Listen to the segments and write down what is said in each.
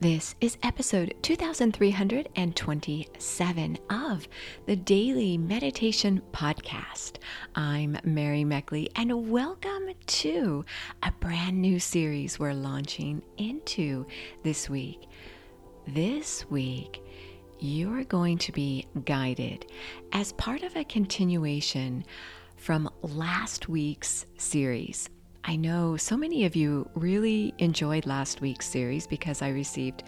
This is episode 2327 of the Daily Meditation Podcast. I'm Mary Meckley, and welcome to a brand new series we're launching into this week. This week, you're going to be guided as part of a continuation from last week's series. I know so many of you really enjoyed last week's series because I received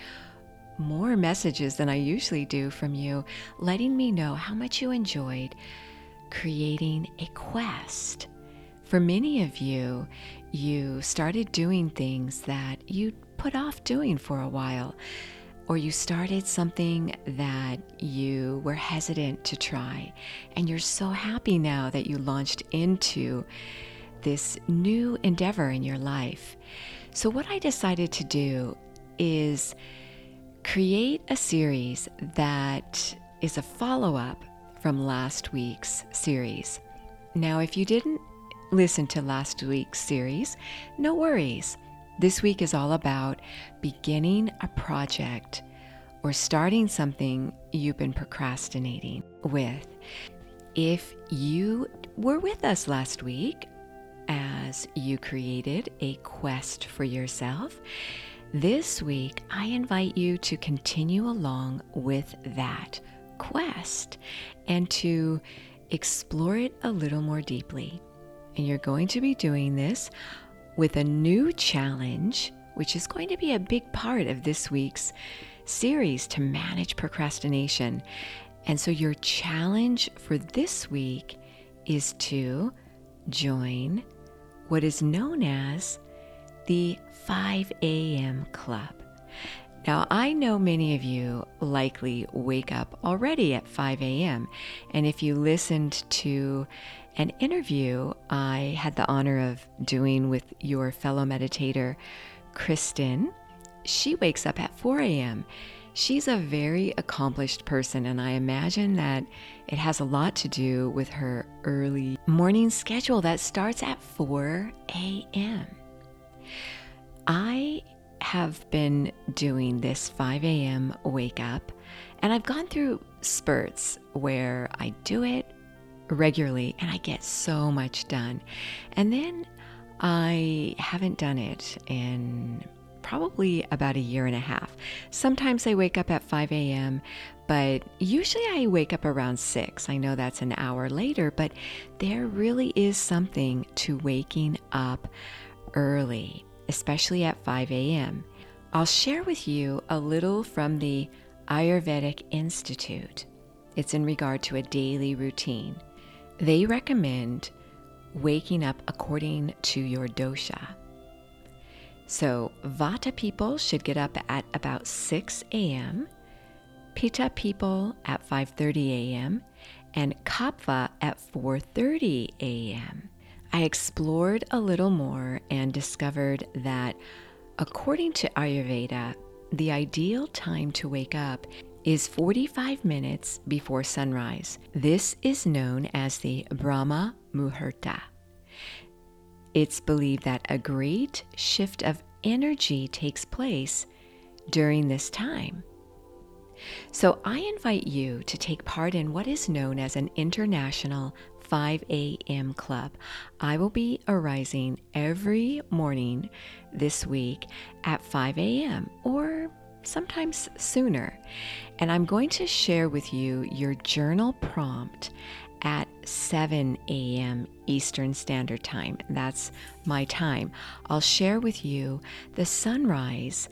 more messages than I usually do from you, letting me know how much you enjoyed creating a quest. For many of you, you started doing things that you put off doing for a while, or you started something that you were hesitant to try, and you're so happy now that you launched into this new endeavor in your life. So, what I decided to do is create a series that is a follow up from last week's series. Now, if you didn't listen to last week's series, no worries. This week is all about beginning a project or starting something you've been procrastinating with. If you were with us last week, you created a quest for yourself. This week, I invite you to continue along with that quest and to explore it a little more deeply. And you're going to be doing this with a new challenge, which is going to be a big part of this week's series to manage procrastination. And so, your challenge for this week is to join what is known as the 5 a.m. Club. Now, I know many of you likely wake up already at 5 a.m., and if you listened to an interview I had the honor of doing with your fellow meditator, Kristen, she wakes up at 4 a.m. She's a very accomplished person, and I imagine that it has a lot to do with her early morning schedule that starts at 4 a.m. I have been doing this 5 a.m. wake up, and I've gone through spurts where I do it regularly and I get so much done. And then I haven't done it in probably about a year and a half. Sometimes I wake up at 5 a.m., but usually I wake up around 6. I know that's an hour later, but there really is something to waking up early, especially at 5 a.m. I'll share with you a little from the Ayurvedic Institute. It's in regard to a daily routine. They recommend waking up according to your dosha. So, Vata people should get up at about 6 a.m., Pitta people at 5:30 a.m., and Kapha at 4:30 a.m. I explored a little more and discovered that according to Ayurveda, the ideal time to wake up is 45 minutes before sunrise. This is known as the Brahma Muhurta. It's believed that a great shift of energy takes place during this time. So I invite you to take part in what is known as an international 5 a.m. club. I will be arising every morning this week at 5 a.m. or sometimes sooner. And I'm going to share with you your journal prompt at 7 a.m. Eastern Standard Time. That's my time. I'll share with you the sunrise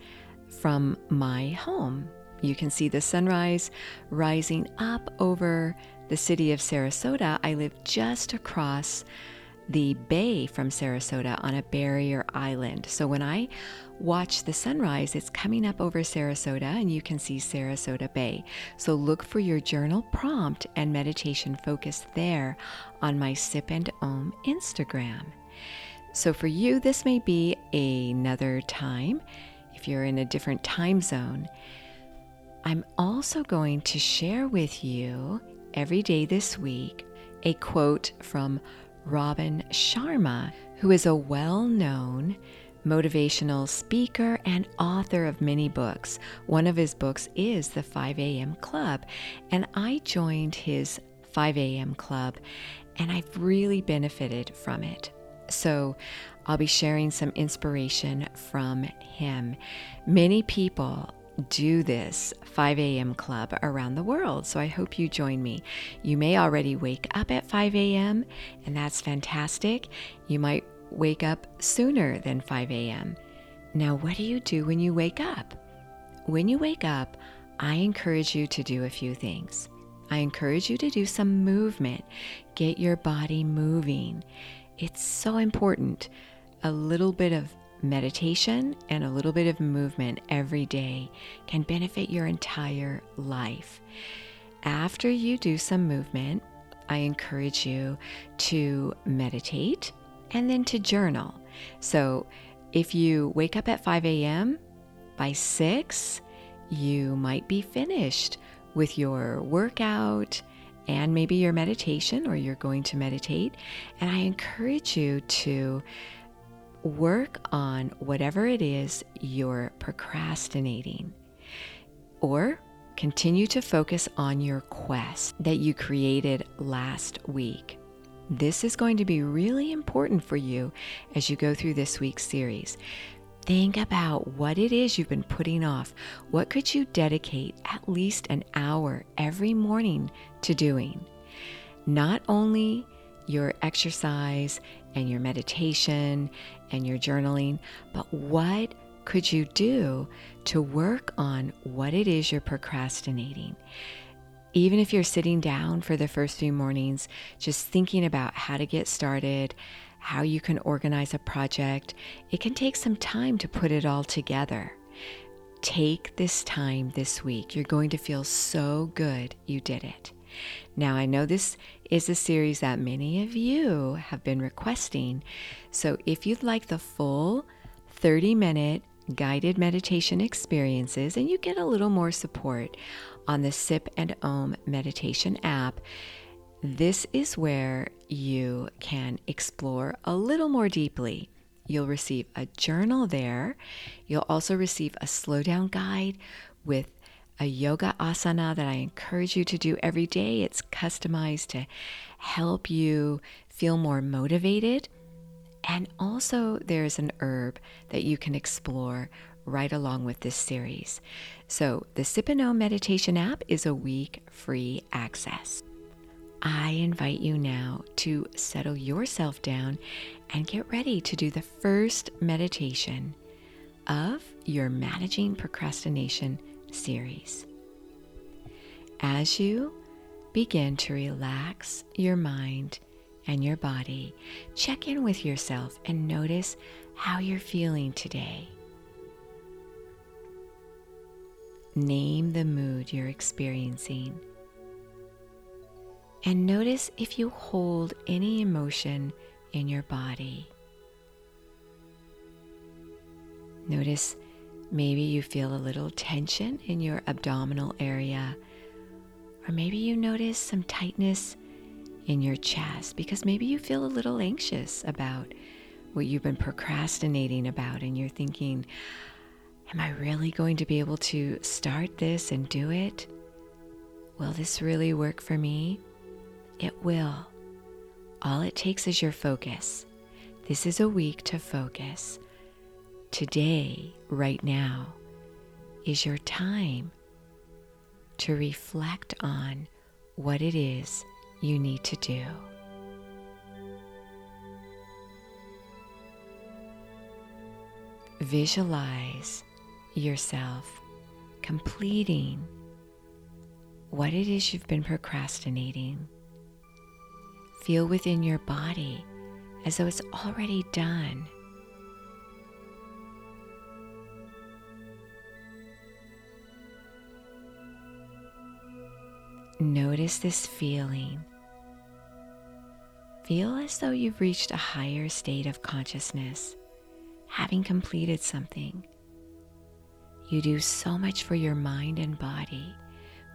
from my home. You can see the sunrise rising up over the city of Sarasota. I live just across the bay from Sarasota on a barrier island. So when I watch the sunrise, it's coming up over Sarasota and you can see Sarasota Bay. So look for your journal prompt and meditation focus there on my Sip and Om Instagram. So for you, this may be another time if you're in a different time zone. I'm also going to share with you every day this week a quote from Robin Sharma, who is a well known motivational speaker and author of many books. One of his books is The 5 a.m. Club, and I joined his 5 a.m. club and I've really benefited from it. So I'll be sharing some inspiration from him. Many people do this 5 a.m. club around the world. So I hope you join me. You may already wake up at 5 a.m., and that's fantastic. You might wake up sooner than 5 a.m. Now, what do you do when you wake up? When you wake up, I encourage you to do a few things. I encourage you to do some movement, get your body moving. It's so important. A little bit of meditation and a little bit of movement every day can benefit your entire life. After you do some movement, I encourage you to meditate and then to journal. So if you wake up at 5 a.m., by 6, you might be finished with your workout and maybe your meditation, or you're going to meditate. And I encourage you to work on whatever it is you're procrastinating, or continue to focus on your quest that you created last week. This is going to be really important for you as you go through this week's series. Think about what it is you've been putting off. What could you dedicate at least an hour every morning to doing? Not only your exercise and your meditation and your journaling, but what could you do to work on what it is you're procrastinating? Even if you're sitting down for the first few mornings, just thinking about how to get started, how you can organize a project, it can take some time to put it all together. Take this time this week. You're going to feel so good you did it. Now, I know this is a series that many of you have been requesting. So, if you'd like the full 30 minute guided meditation experiences and you get a little more support on the Sip and Om meditation app, this is where you can explore a little more deeply. You'll receive a journal there. You'll also receive a slow down guide with a yoga asana that I encourage you to do every day. It's customized to help you feel more motivated. And also, there's an herb that you can explore right along with this series. So, the Sip Meditation app is a week free access. I invite you now to settle yourself down and get ready to do the first meditation of your Managing Procrastination series. As you begin to relax your mind and your body, check in with yourself and notice how you're feeling today. Name the mood you're experiencing. And notice if you hold any emotion in your body. Notice Maybe you feel a little tension in your abdominal area, or maybe you notice some tightness in your chest because maybe you feel a little anxious about what you've been procrastinating about, and you're thinking, Am I really going to be able to start this and do it? Will this really work for me? It will. All it takes is your focus. This is a week to focus. Today, right now, is your time to reflect on what it is you need to do. Visualize yourself completing what it is you've been procrastinating. Feel within your body as though it's already done. Notice this feeling. Feel as though you've reached a higher state of consciousness, having completed something. You do so much for your mind and body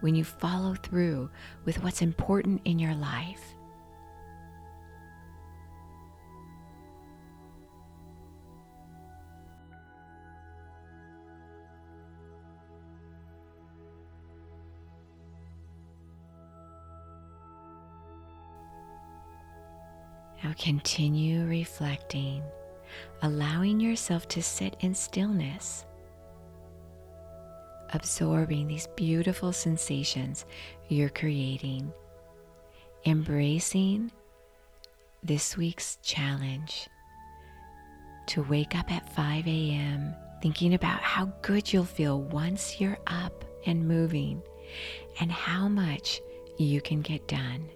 when you follow through with what's important in your life. Continue reflecting, allowing yourself to sit in stillness, absorbing these beautiful sensations you're creating, embracing this week's challenge to wake up at 5 a.m. thinking about how good you'll feel once you're up and moving and how much you can get done.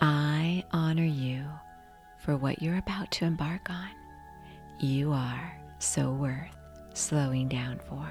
I honor you for what you're about to embark on. You are so worth slowing down for.